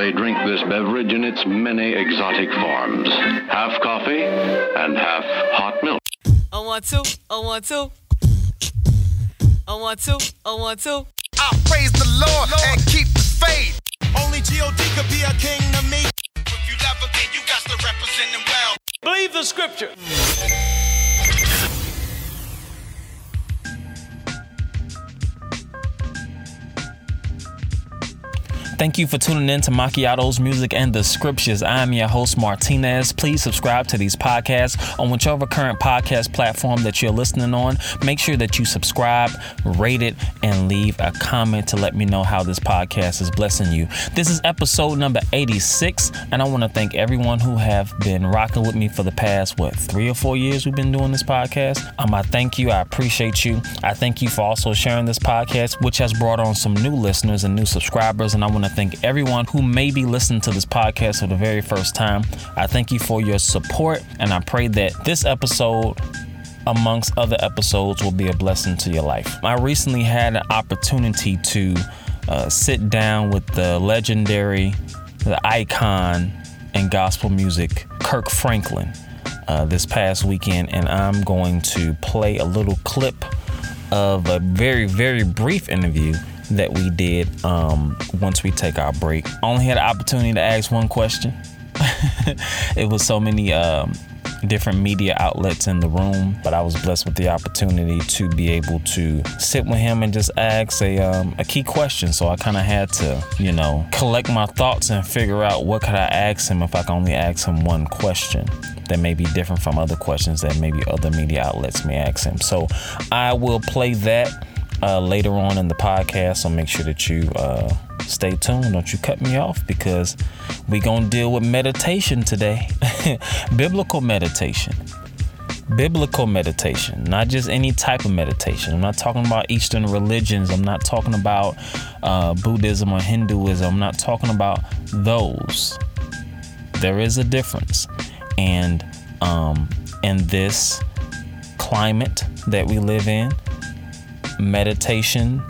they drink this beverage in its many exotic forms half coffee and half hot milk. I want to, I want to. I want to, I want to. I praise the Lord and keep the faith. Only G.O.D. could be a king to me. If you love him, then you got to represent him well. Believe the scripture. Thank you for tuning in to Macchiato's Music and the Scriptures. I'm your host, Martinez. Please subscribe to these podcasts on whichever current podcast platform that you're listening on. Make sure that you subscribe, rate it, and leave a comment to let me know how this podcast is blessing you. This is episode number 86, and I want to thank everyone who have been rocking with me for the past, what, three or four years we've been doing this podcast. Um, I thank you. I appreciate you. I thank you for also sharing this podcast, which has brought on some new listeners and new subscribers, and I want to thank everyone who may be listening to this podcast for the very first time. I thank you for your support, and I pray that this episode amongst other episodes will be a blessing to your life. I recently had an opportunity to uh, sit down with the legendary, the icon in gospel music, Kirk Franklin, uh, this past weekend, and I'm going to play a little clip of a very, very brief interview that we did um, once we take our break. Only had the opportunity to ask one question. it was so many um, different media outlets in the room, but I was blessed with the opportunity to be able to sit with him and just ask a, um, a key question. So I kind of had to, you know, collect my thoughts and figure out what could I ask him if I can only ask him one question that may be different from other questions that maybe other media outlets may ask him. So I will play that uh, later on in the podcast. So make sure that you uh, stay tuned. Don't you cut me off because we're going to deal with meditation today. Biblical meditation. Biblical meditation, not just any type of meditation. I'm not talking about Eastern religions. I'm not talking about uh, Buddhism or Hinduism. I'm not talking about those. There is a difference. And um, in this climate that we live in, meditation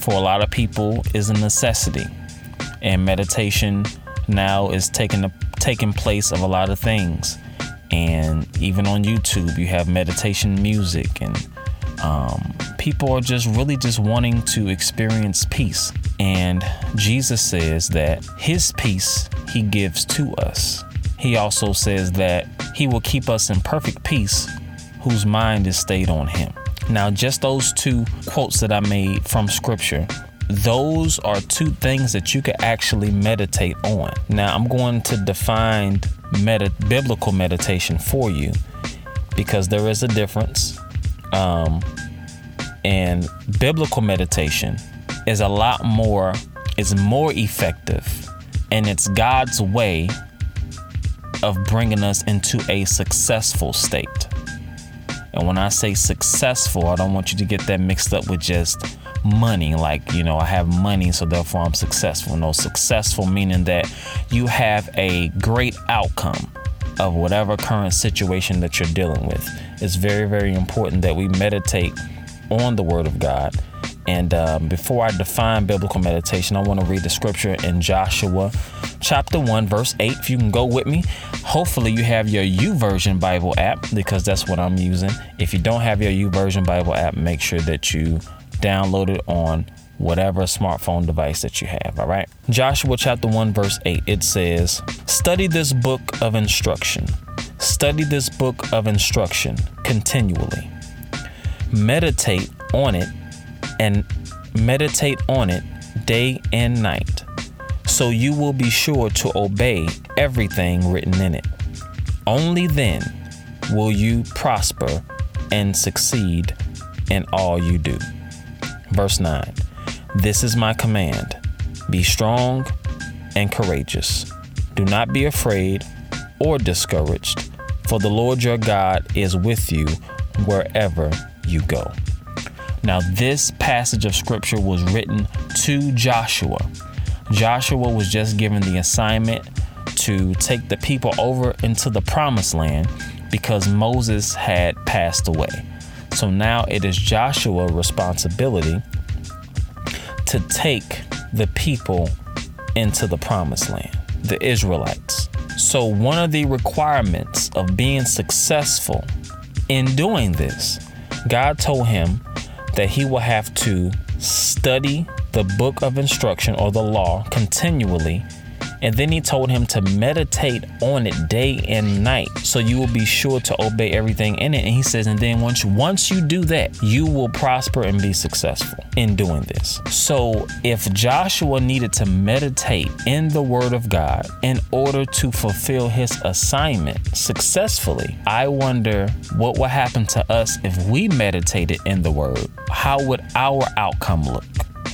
for a lot of people is a necessity. And meditation now is taking taking place of a lot of things. And even on youtube you have meditation music and um, people are just really just wanting to experience peace. And jesus says that his peace he gives to us. He also says that he will keep us in perfect peace whose mind is stayed on him now, just those two quotes that I made from scripture, those are two things that you could actually meditate on. Now, I'm going to define biblical meditation for you because there is a difference. Um, and biblical meditation is a lot more, is more effective, and it's God's way of bringing us into a successful state. And when I say successful, I don't want you to get that mixed up with just money. Like, you know, I have money, so therefore I'm successful. No, successful meaning that you have a great outcome of whatever current situation that you're dealing with. It's very, very important that we meditate on the Word of God. And um, before I define biblical meditation, I want to read the scripture in Joshua chapter 1, verse 8. If you can go with me, hopefully you have your YouVersion Bible app because that's what I'm using. If you don't have your YouVersion Bible app, make sure that you download it on whatever smartphone device that you have. All right. Joshua chapter 1, verse 8, it says, Study this book of instruction. Study this book of instruction continually. Meditate on it and meditate on it day and night, so you will be sure to obey everything written in it. Only then will you prosper and succeed in all you do. Verse 9 This is my command be strong and courageous. Do not be afraid or discouraged, for the Lord your God is with you wherever you go. Now, this passage of scripture was written to Joshua. Joshua was just given the assignment to take the people over into the promised land because Moses had passed away. So now it is Joshua's responsibility to take the people into the promised land, the Israelites. So, one of the requirements of being successful in doing this, God told him that he will have to study the book of instruction or the law continually and then he told him to meditate on it day and night so you will be sure to obey everything in it. And he says, and then once once you do that, you will prosper and be successful in doing this. So if Joshua needed to meditate in the word of God in order to fulfill his assignment successfully, I wonder what would happen to us if we meditated in the word. How would our outcome look?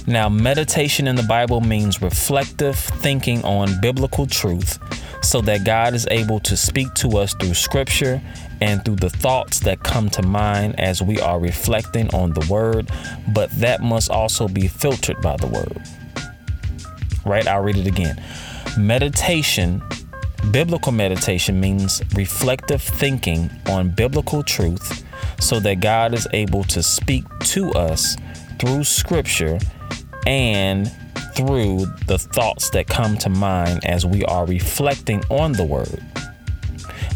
Now, meditation in the Bible means reflective thinking on biblical truth so that God is able to speak to us through scripture and through the thoughts that come to mind as we are reflecting on the word, but that must also be filtered by the word. Right? I'll read it again. Meditation, biblical meditation means reflective thinking on biblical truth so that God is able to speak to us through scripture and through the thoughts that come to mind as we are reflecting on the word.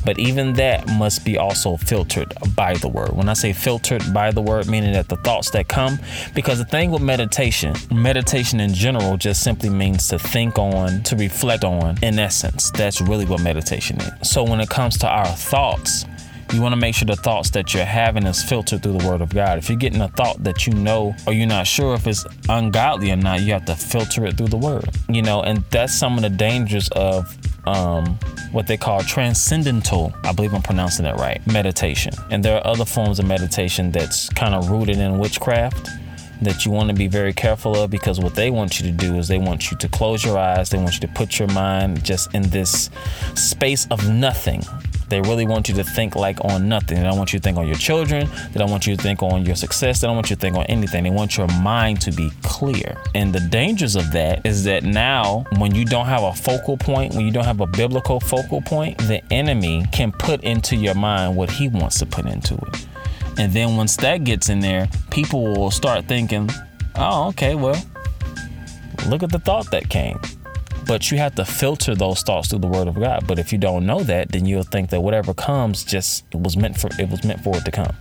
But even that must be also filtered by the word. When I say filtered by the word, meaning that the thoughts that come, because the thing with meditation, meditation in general just simply means to think on, to reflect on, in essence. That's really what meditation is. So when it comes to our thoughts, you want to make sure the thoughts that you're having is filtered through the word of God. If you're getting a thought that you know or you're not sure if it's ungodly or not, you have to filter it through the word. You know, and that's some of the dangers of um, what they call transcendental, I believe I'm pronouncing that right, meditation. And there are other forms of meditation that's kind of rooted in witchcraft that you want to be very careful of because what they want you to do is they want you to close your eyes, they want you to put your mind just in this space of nothing they really want you to think like on nothing. They don't want you to think on your children. They don't want you to think on your success. They don't want you to think on anything. They want your mind to be clear. And the dangers of that is that now, when you don't have a focal point, when you don't have a biblical focal point, the enemy can put into your mind what he wants to put into it. And then once that gets in there, people will start thinking, oh, okay, well, look at the thought that came. But you have to filter those thoughts through the Word of God. But if you don't know that, then you'll think that whatever comes just was meant for it was meant for it to come.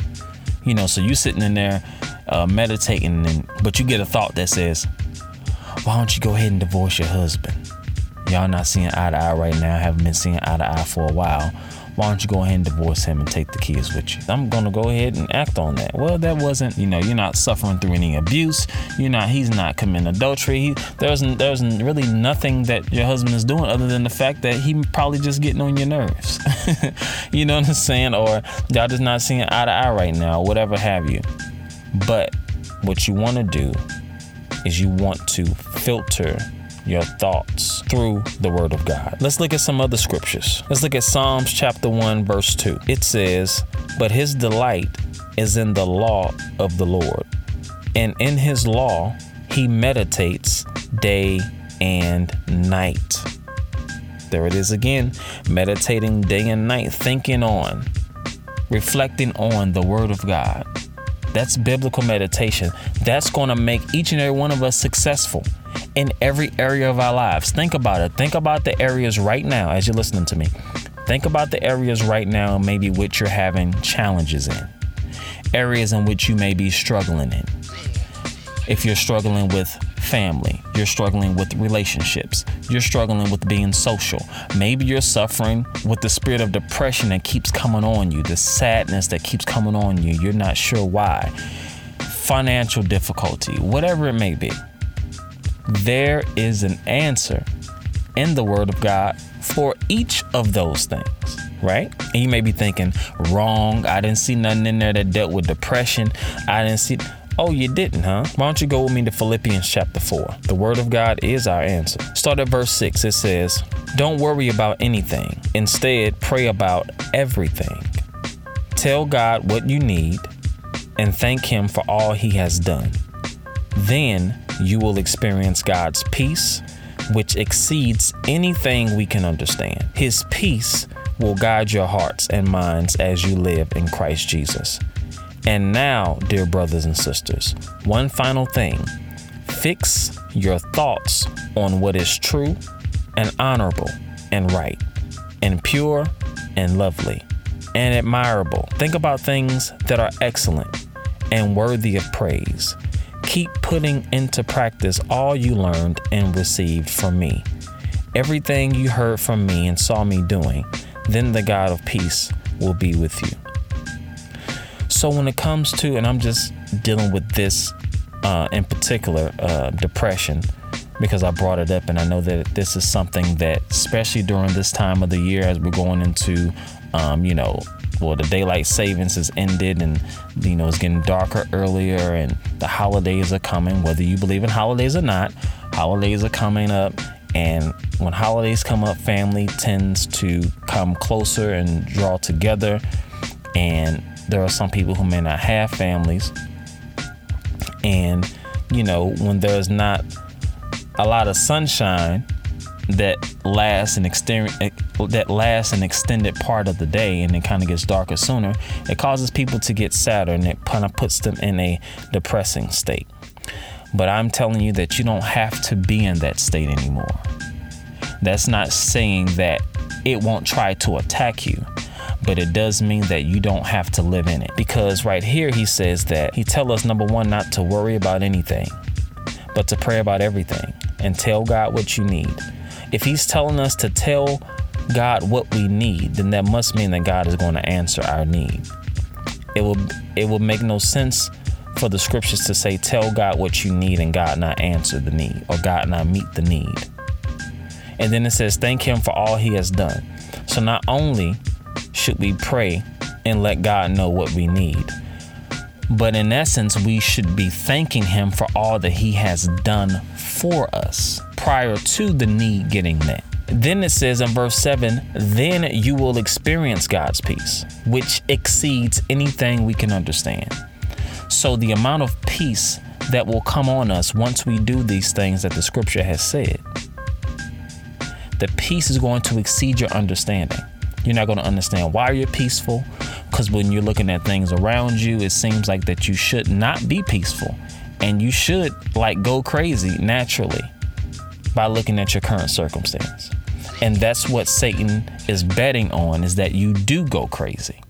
You know, so you sitting in there uh, meditating, and but you get a thought that says, "Why don't you go ahead and divorce your husband? Y'all not seeing eye to eye right now. Haven't been seeing eye to eye for a while why don't you go ahead and divorce him and take the kids with you? I'm gonna go ahead and act on that. Well, that wasn't, you know, you're not suffering through any abuse. You're not, he's not committing adultery. He, there's, there's really nothing that your husband is doing other than the fact that he probably just getting on your nerves. you know what I'm saying? Or y'all just not seeing eye to eye right now, whatever have you. But what you wanna do is you want to filter your thoughts through the Word of God. Let's look at some other scriptures. Let's look at Psalms chapter 1, verse 2. It says, But his delight is in the law of the Lord, and in his law he meditates day and night. There it is again, meditating day and night, thinking on, reflecting on the Word of God. That's biblical meditation. That's going to make each and every one of us successful in every area of our lives. Think about it. Think about the areas right now as you're listening to me. Think about the areas right now, maybe which you're having challenges in, areas in which you may be struggling in. If you're struggling with family, you're struggling with relationships, you're struggling with being social. Maybe you're suffering with the spirit of depression that keeps coming on you, the sadness that keeps coming on you. You're not sure why. Financial difficulty, whatever it may be there is an answer in the Word of God for each of those things, right? And you may be thinking, wrong, I didn't see nothing in there that dealt with depression. I didn't see. Oh, you didn't, huh? Why don't you go with me to Philippians chapter 4? The Word of God is our answer. Start at verse 6. It says, Don't worry about anything. Instead, pray about everything. Tell God what you need and thank Him for all He has done. Then you will experience God's peace, which exceeds anything we can understand. His peace will guide your hearts and minds as you live in Christ Jesus. And now, dear brothers and sisters, one final thing Fix your thoughts on what is true and honorable and right and pure and lovely and admirable. Think about things that are excellent and worthy of praise. Keep putting into practice all you learned and received from me. Everything you heard from me and saw me doing, then the God of peace will be with you. So, when it comes to, and I'm just dealing with this uh, in particular, uh, depression, because I brought it up, and I know that this is something that, especially during this time of the year, as we're going into, um, you know, well, the daylight savings has ended, and you know it's getting darker earlier, and the holidays are coming. Whether you believe in holidays or not, holidays are coming up, and when holidays come up, family tends to come closer and draw together. And there are some people who may not have families, and you know when there's not a lot of sunshine that lasts an extended eh, that lasts an extended part of the day and it kind of gets darker sooner it causes people to get sadder and it kind of puts them in a depressing state. But i'm telling you that you don't have to be in that state anymore. That's not saying that it won't try to attack you but it does mean that you don't have to live in it. Because right here he says that he tell us number one not to worry about anything but to pray about everything and tell god what you need if he's telling us to tell God what we need, then that must mean that God is going to answer our need. It will it will make no sense for the scriptures to say tell God what you need and God not answer the need or God not meet the need. And then it says thank him for all he has done. So not only should we pray and let God know what we need, but in essence we should be thanking him for all that he has done for us prior to the need getting met. Then it says in verse 7 then you will experience God's peace, which exceeds anything we can understand. So, the amount of peace that will come on us once we do these things that the scripture has said, the peace is going to exceed your understanding. You're not going to understand why you're peaceful, because when you're looking at things around you, it seems like that you should not be peaceful and you should like go crazy naturally by looking at your current circumstance. And that's what Satan is betting on is that you do go crazy.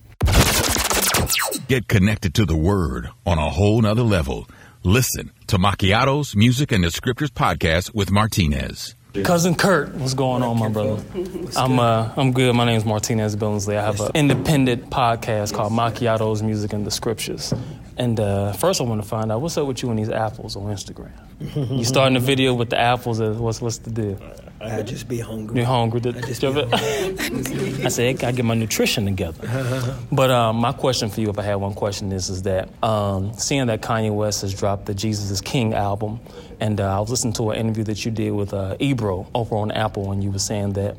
Get connected to the word on a whole nother level. Listen to Macchiato's Music and the Scriptures podcast with Martinez. Cousin Kurt, what's going on, my brother? I'm uh, I'm good. My name is Martinez Billingsley. I have an independent podcast called Macchiato's Music and the Scriptures. And uh, first, I want to find out what's up with you and these apples on Instagram. you starting a video with the apples? What's what's the deal? I just be hungry. You hungry? I just be ever- I said, I get my nutrition together. but um, my question for you, if I had one question, is is that um, seeing that Kanye West has dropped the Jesus is King album, and uh, I was listening to an interview that you did with uh, Ebro over on Apple, and you were saying that,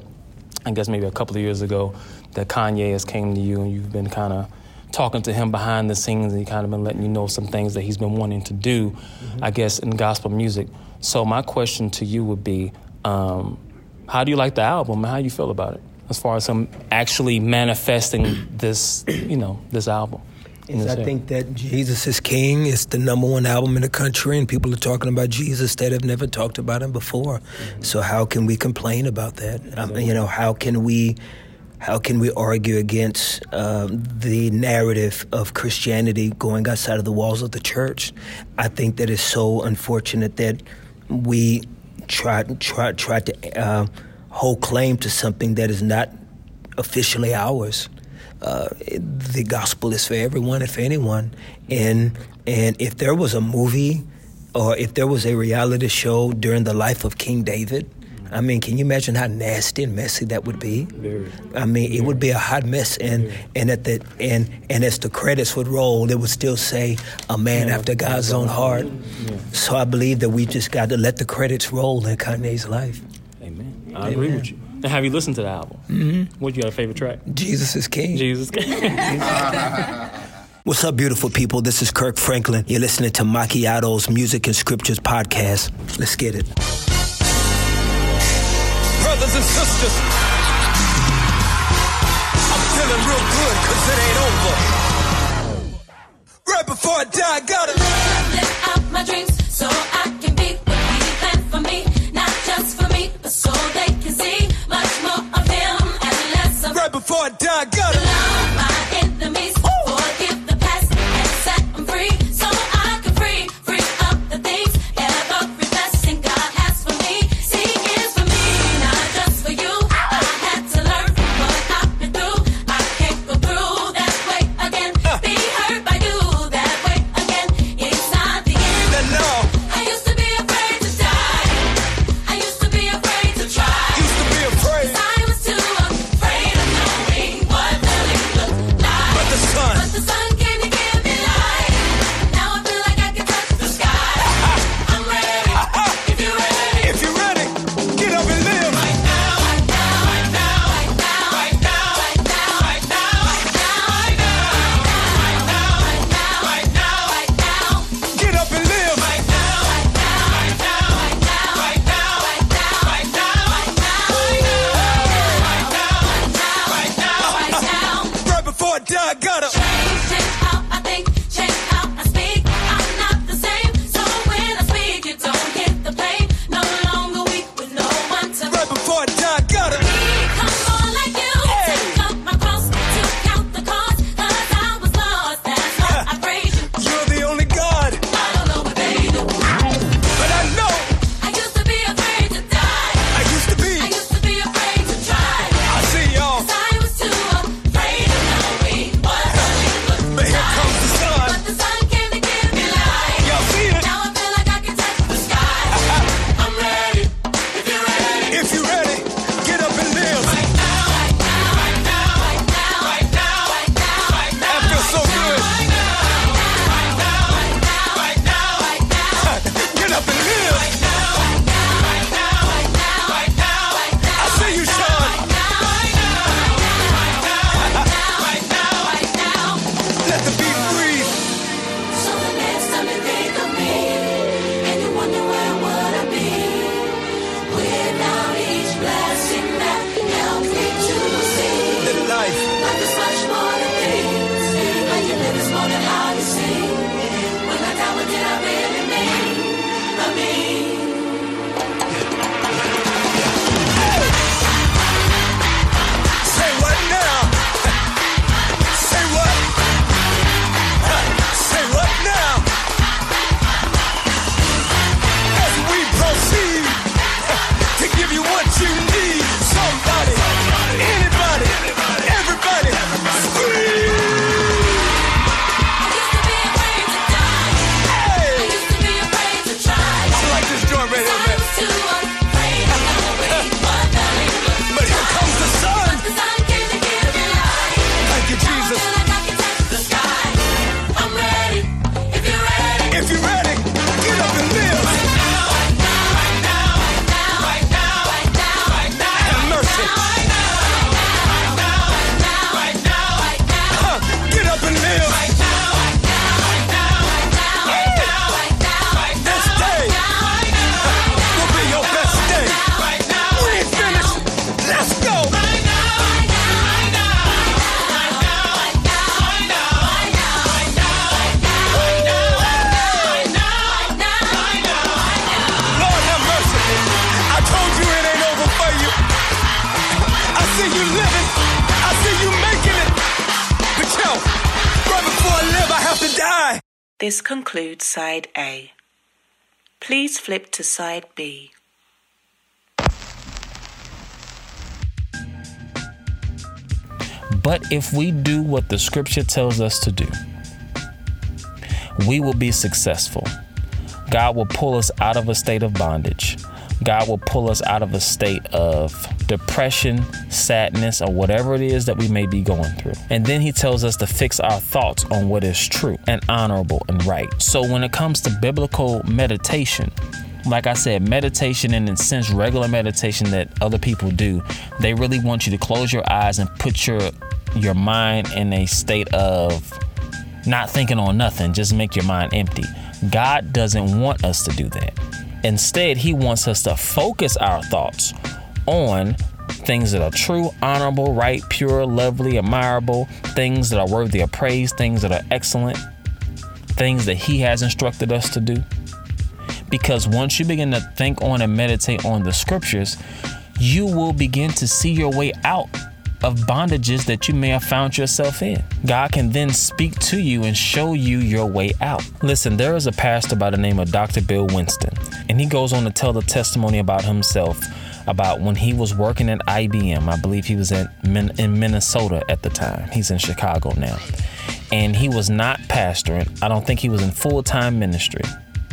I guess maybe a couple of years ago, that Kanye has came to you and you've been kind of talking to him behind the scenes and he kind of been letting you know some things that he's been wanting to do, I guess, in gospel music. So my question to you would be, um, how do you like the album and how you feel about it as far as him actually manifesting this, you know, this album? in Is his I think that Jesus is King is the number one album in the country, and people are talking about Jesus that have never talked about him before. So how can we complain about that? Um, you know, how can we, how can we argue against um, the narrative of Christianity going outside of the walls of the church? I think that it's so unfortunate that we try try try to uh, hold claim to something that is not officially ours. Uh, the gospel is for everyone and for anyone. And and if there was a movie or if there was a reality show during the life of King David, I mean, can you imagine how nasty and messy that would be? Very. I mean, it would be a hot mess, and and at the and and as the credits would roll, it would still say a man after God's own heart. So I believe that we just got to let the credits roll in Kanye's life. Amen. I agree with you. And have you listened to the album? Mm-hmm. What you got a favorite track? Jesus is King. Jesus. King. What's up, beautiful people? This is Kirk Franklin. You're listening to Macchiato's Music and Scriptures podcast. Let's get it and sisters. I'm feeling real good because it ain't over. Right before I die, I gotta live out my dreams so I can be what he planned for me. Not just for me, but so they can see much more of him and less of Right before I die, This concludes side A. Please flip to side B. But if we do what the scripture tells us to do, we will be successful. God will pull us out of a state of bondage. God will pull us out of a state of depression, sadness, or whatever it is that we may be going through. And then He tells us to fix our thoughts on what is true and honorable and right. So when it comes to biblical meditation, like I said, meditation and in a sense regular meditation that other people do, they really want you to close your eyes and put your your mind in a state of not thinking on nothing, just make your mind empty. God doesn't want us to do that. Instead, He wants us to focus our thoughts on things that are true, honorable, right, pure, lovely, admirable, things that are worthy of praise, things that are excellent, things that He has instructed us to do. Because once you begin to think on and meditate on the scriptures, you will begin to see your way out of bondages that you may have found yourself in. God can then speak to you and show you your way out. Listen, there is a pastor by the name of Dr. Bill Winston, and he goes on to tell the testimony about himself about when he was working at IBM. I believe he was at in Minnesota at the time. He's in Chicago now. And he was not pastoring. I don't think he was in full-time ministry,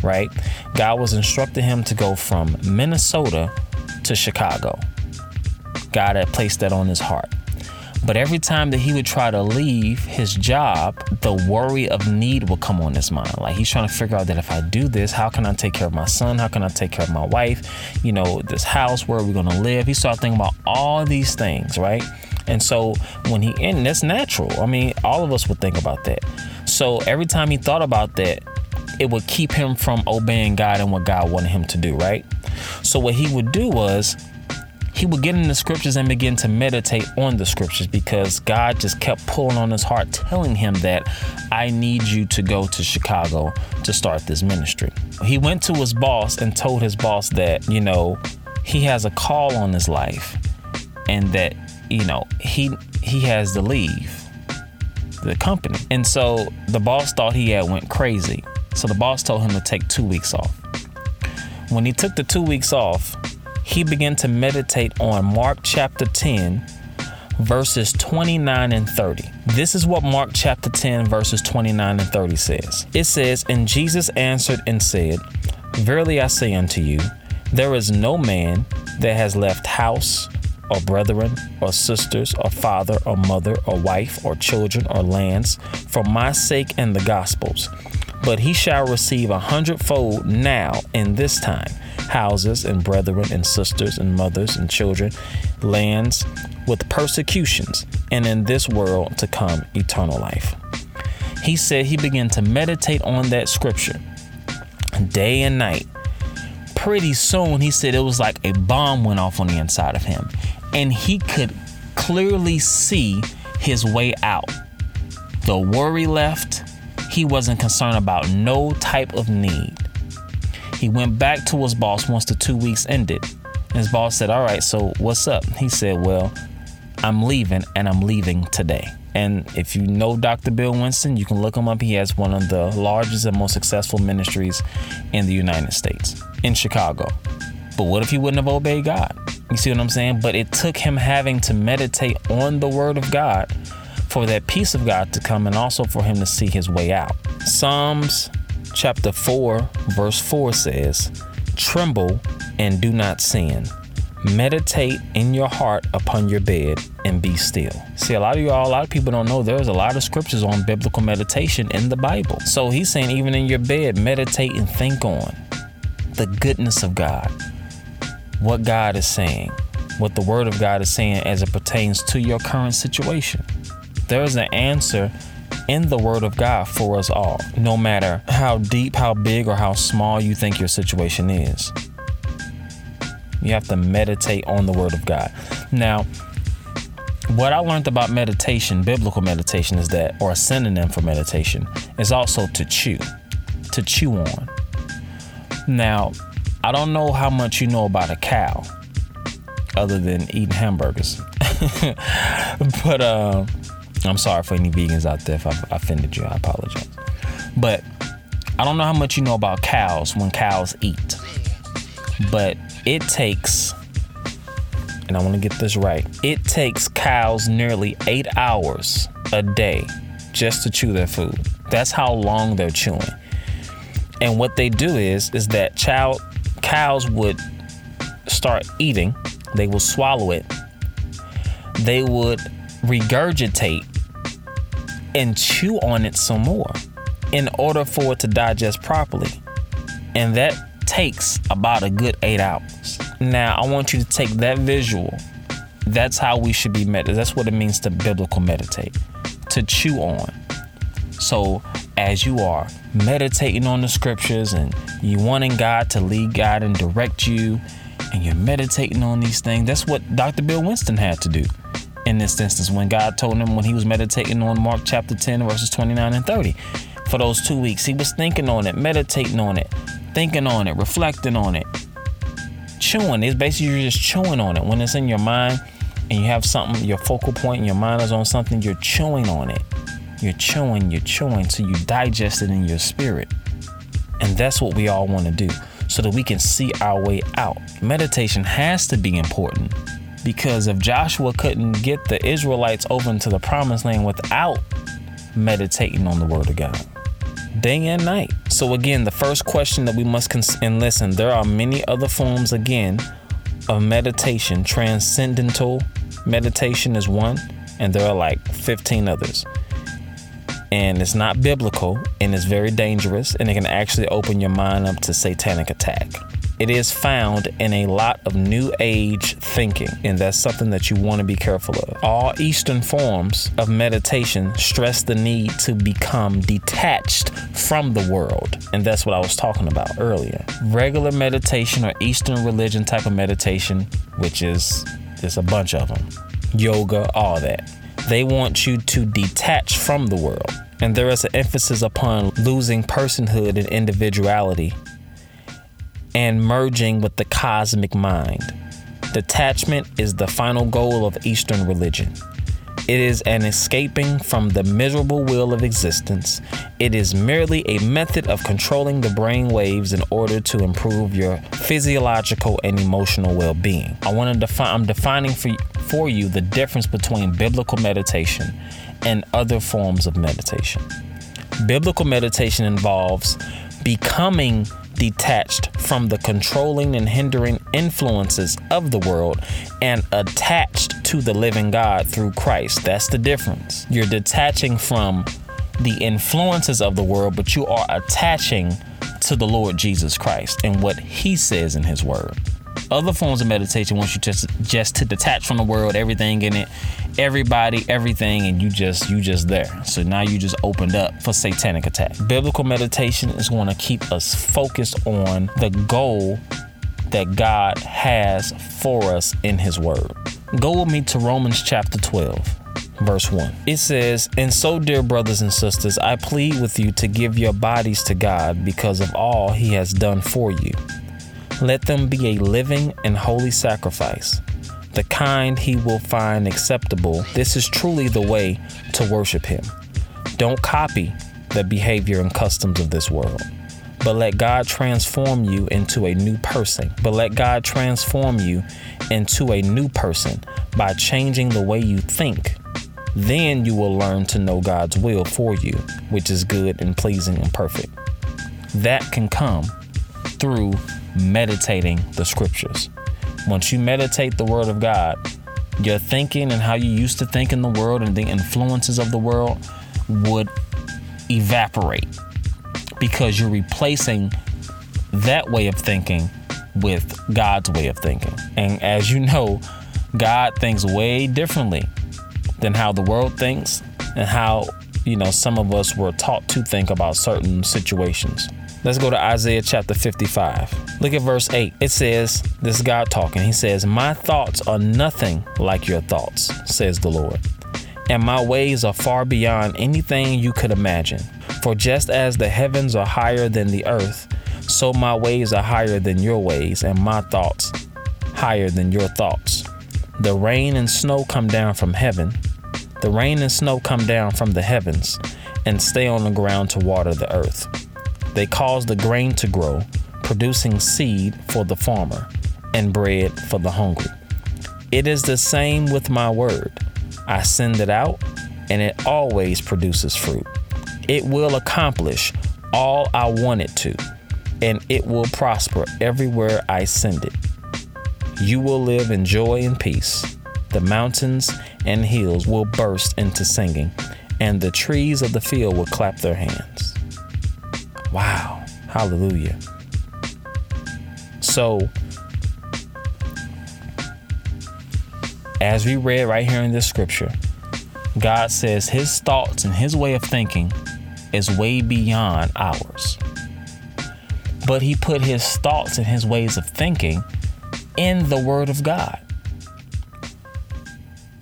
right? God was instructing him to go from Minnesota to Chicago. God had placed that on his heart. But every time that he would try to leave his job, the worry of need would come on his mind. Like he's trying to figure out that if I do this, how can I take care of my son? How can I take care of my wife? You know, this house, where are we to live? He started thinking about all these things, right? And so when he, and that's natural. I mean, all of us would think about that. So every time he thought about that, it would keep him from obeying God and what God wanted him to do, right? So what he would do was he would get in the scriptures and begin to meditate on the scriptures because God just kept pulling on his heart, telling him that I need you to go to Chicago to start this ministry. He went to his boss and told his boss that, you know, he has a call on his life and that, you know, he he has to leave the company. And so the boss thought he had went crazy. So the boss told him to take 2 weeks off. When he took the 2 weeks off, he began to meditate on Mark chapter 10, verses 29 and 30. This is what Mark chapter 10, verses 29 and 30 says. It says, And Jesus answered and said, Verily I say unto you, there is no man that has left house, or brethren, or sisters, or father, or mother, or wife, or children, or lands, for my sake and the gospel's, but he shall receive a hundredfold now in this time houses and brethren and sisters and mothers and children, lands with persecutions, and in this world to come eternal life. He said he began to meditate on that scripture day and night. Pretty soon, he said it was like a bomb went off on the inside of him, and he could clearly see his way out. The worry left. He wasn't concerned about no type of need. He went back to his boss once the two weeks ended. His boss said, All right, so what's up? He said, Well, I'm leaving and I'm leaving today. And if you know Dr. Bill Winston, you can look him up. He has one of the largest and most successful ministries in the United States, in Chicago. But what if he wouldn't have obeyed God? You see what I'm saying? But it took him having to meditate on the Word of God for that peace of God to come and also for him to see his way out. Psalms chapter 4, verse 4 says, Tremble and do not sin. Meditate in your heart upon your bed and be still. See, a lot of y'all, a lot of people don't know there's a lot of scriptures on biblical meditation in the Bible. So he's saying, even in your bed, meditate and think on the goodness of God, what God is saying, what the Word of God is saying as it pertains to your current situation. There is an answer in the Word of God for us all, no matter how deep, how big, or how small you think your situation is. You have to meditate on the Word of God. Now, what I learned about meditation, biblical meditation, is that, or a synonym for meditation, is also to chew, to chew on. Now, I don't know how much you know about a cow, other than eating hamburgers, but uh, I'm sorry for any vegans out there if I offended you. I apologize. But I don't know how much you know about cows when cows eat, but it takes, and I want to get this right, it takes cows nearly eight hours a day just to chew their food. That's how long they're chewing. And what they do is, is that child cows would start eating, they will swallow it, they would regurgitate and chew on it some more in order for it to digest properly. And that takes about a good eight hours. Now, I want you to take that visual. That's how we should be meditating. That's what it means to biblical meditate, to chew on. So, as you are meditating on the scriptures and you wanting God to lead God and direct you, and you're meditating on these things, that's what Dr. Bill Winston had to do in this instance when God told him when he was meditating on Mark chapter 10, verses 29 and 30. For those two weeks, he was thinking on it, meditating on it, thinking on it, reflecting on it, chewing. It's basically you're just chewing on it. When it's in your mind and you have something, your focal point and your mind is on something, you're chewing on it. You're chewing, you're chewing till you digest it in your spirit. And that's what we all want to do so that we can see our way out. Meditation has to be important because if Joshua couldn't get the Israelites over into the promised land without meditating on the word of God day and night. So again, the first question that we must cons- and listen, there are many other forms again of meditation. Transcendental meditation is one, and there are like 15 others. And it's not biblical and it's very dangerous and it can actually open your mind up to satanic attack. It is found in a lot of new age thinking, and that's something that you want to be careful of. All Eastern forms of meditation stress the need to become detached from the world, and that's what I was talking about earlier. Regular meditation or Eastern religion type of meditation, which is there's a bunch of them, yoga, all that. They want you to detach from the world. And there is an emphasis upon losing personhood and individuality and merging with the cosmic mind. Detachment is the final goal of Eastern religion. It is an escaping from the miserable wheel of existence. It is merely a method of controlling the brain waves in order to improve your physiological and emotional well-being. I want to define I'm defining for for you the difference between biblical meditation and other forms of meditation. Biblical meditation involves becoming detached from the controlling and hindering influences of the world and attached to the living God through Christ. That's the difference. You're detaching from the influences of the world, but you are attaching to the Lord Jesus Christ and what he says in his word. Other forms of meditation want you just just to detach from the world, everything in it, everybody, everything, and you just you just there. So now you just opened up for satanic attack. Biblical meditation is going to keep us focused on the goal that God has for us in His Word. Go with me to Romans chapter 12 verse 1. It says, And so, dear brothers and sisters, I plead with you to give your bodies to God because of all he has done for you. Let them be a living and holy sacrifice, the kind he will find acceptable. This is truly the way to worship him. Don't copy the behavior and customs of this world, but let God transform you into a new person. But let God transform you into a new person by changing the way you think. Then you will learn to know God's will for you, which is good and pleasing and perfect. That can come through meditating the scriptures. Once you meditate the word of God, your thinking and how you used to think in the world and the influences of the world would evaporate because you're replacing that way of thinking with God's way of thinking. And as you know, God thinks way differently than how the world thinks and how, you know, some of us were taught to think about certain situations. Let's go to Isaiah chapter 55. Look at verse 8. It says, This is God talking. He says, My thoughts are nothing like your thoughts, says the Lord. And my ways are far beyond anything you could imagine. For just as the heavens are higher than the earth, so my ways are higher than your ways, and my thoughts higher than your thoughts. The rain and snow come down from heaven. The rain and snow come down from the heavens and stay on the ground to water the earth. They cause the grain to grow, producing seed for the farmer and bread for the hungry. It is the same with my word. I send it out, and it always produces fruit. It will accomplish all I want it to, and it will prosper everywhere I send it. You will live in joy and peace. The mountains and hills will burst into singing, and the trees of the field will clap their hands. Wow. Hallelujah. So, as we read right here in this scripture, God says his thoughts and his way of thinking is way beyond ours. But he put his thoughts and his ways of thinking in the Word of God.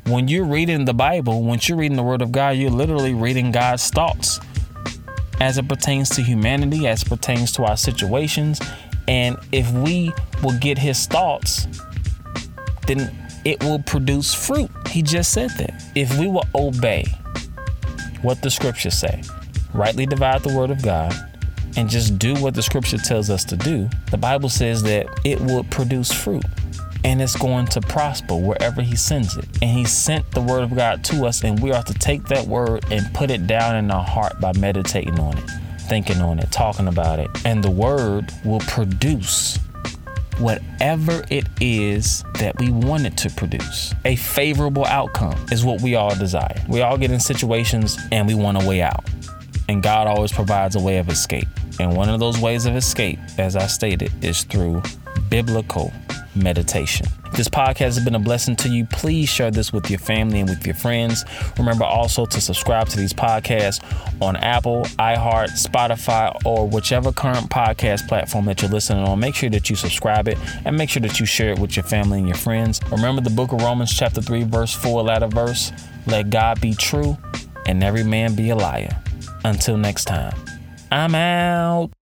When you're reading the Bible, when you're reading the Word of God, you're literally reading God's thoughts as it pertains to humanity, as it pertains to our situations. And if we will get His thoughts, then it will produce fruit. He just said that. If we will obey what the scriptures say, rightly divide the Word of God, and just do what the scripture tells us to do, the Bible says that it will produce fruit and it's going to prosper wherever He sends it. And He sent the Word of God to us, and we are to take that Word and put it down in our heart by meditating on it, thinking on it, talking about it. And the Word will produce whatever it is that we want it to produce. A favorable outcome is what we all desire. We all get in situations and we want a way out. And God always provides a way of escape. And one of those ways of escape, as I stated, is through biblical meditation. This podcast has been a blessing to you. Please share this with your family and with your friends. Remember also to subscribe to these podcasts on Apple, iHeart, Spotify, or whichever current podcast platform that you're listening on. Make sure that you subscribe it and make sure that you share it with your family and your friends. Remember the book of Romans, chapter 3, verse 4, latter verse let God be true and every man be a liar. Until next time, I'm out.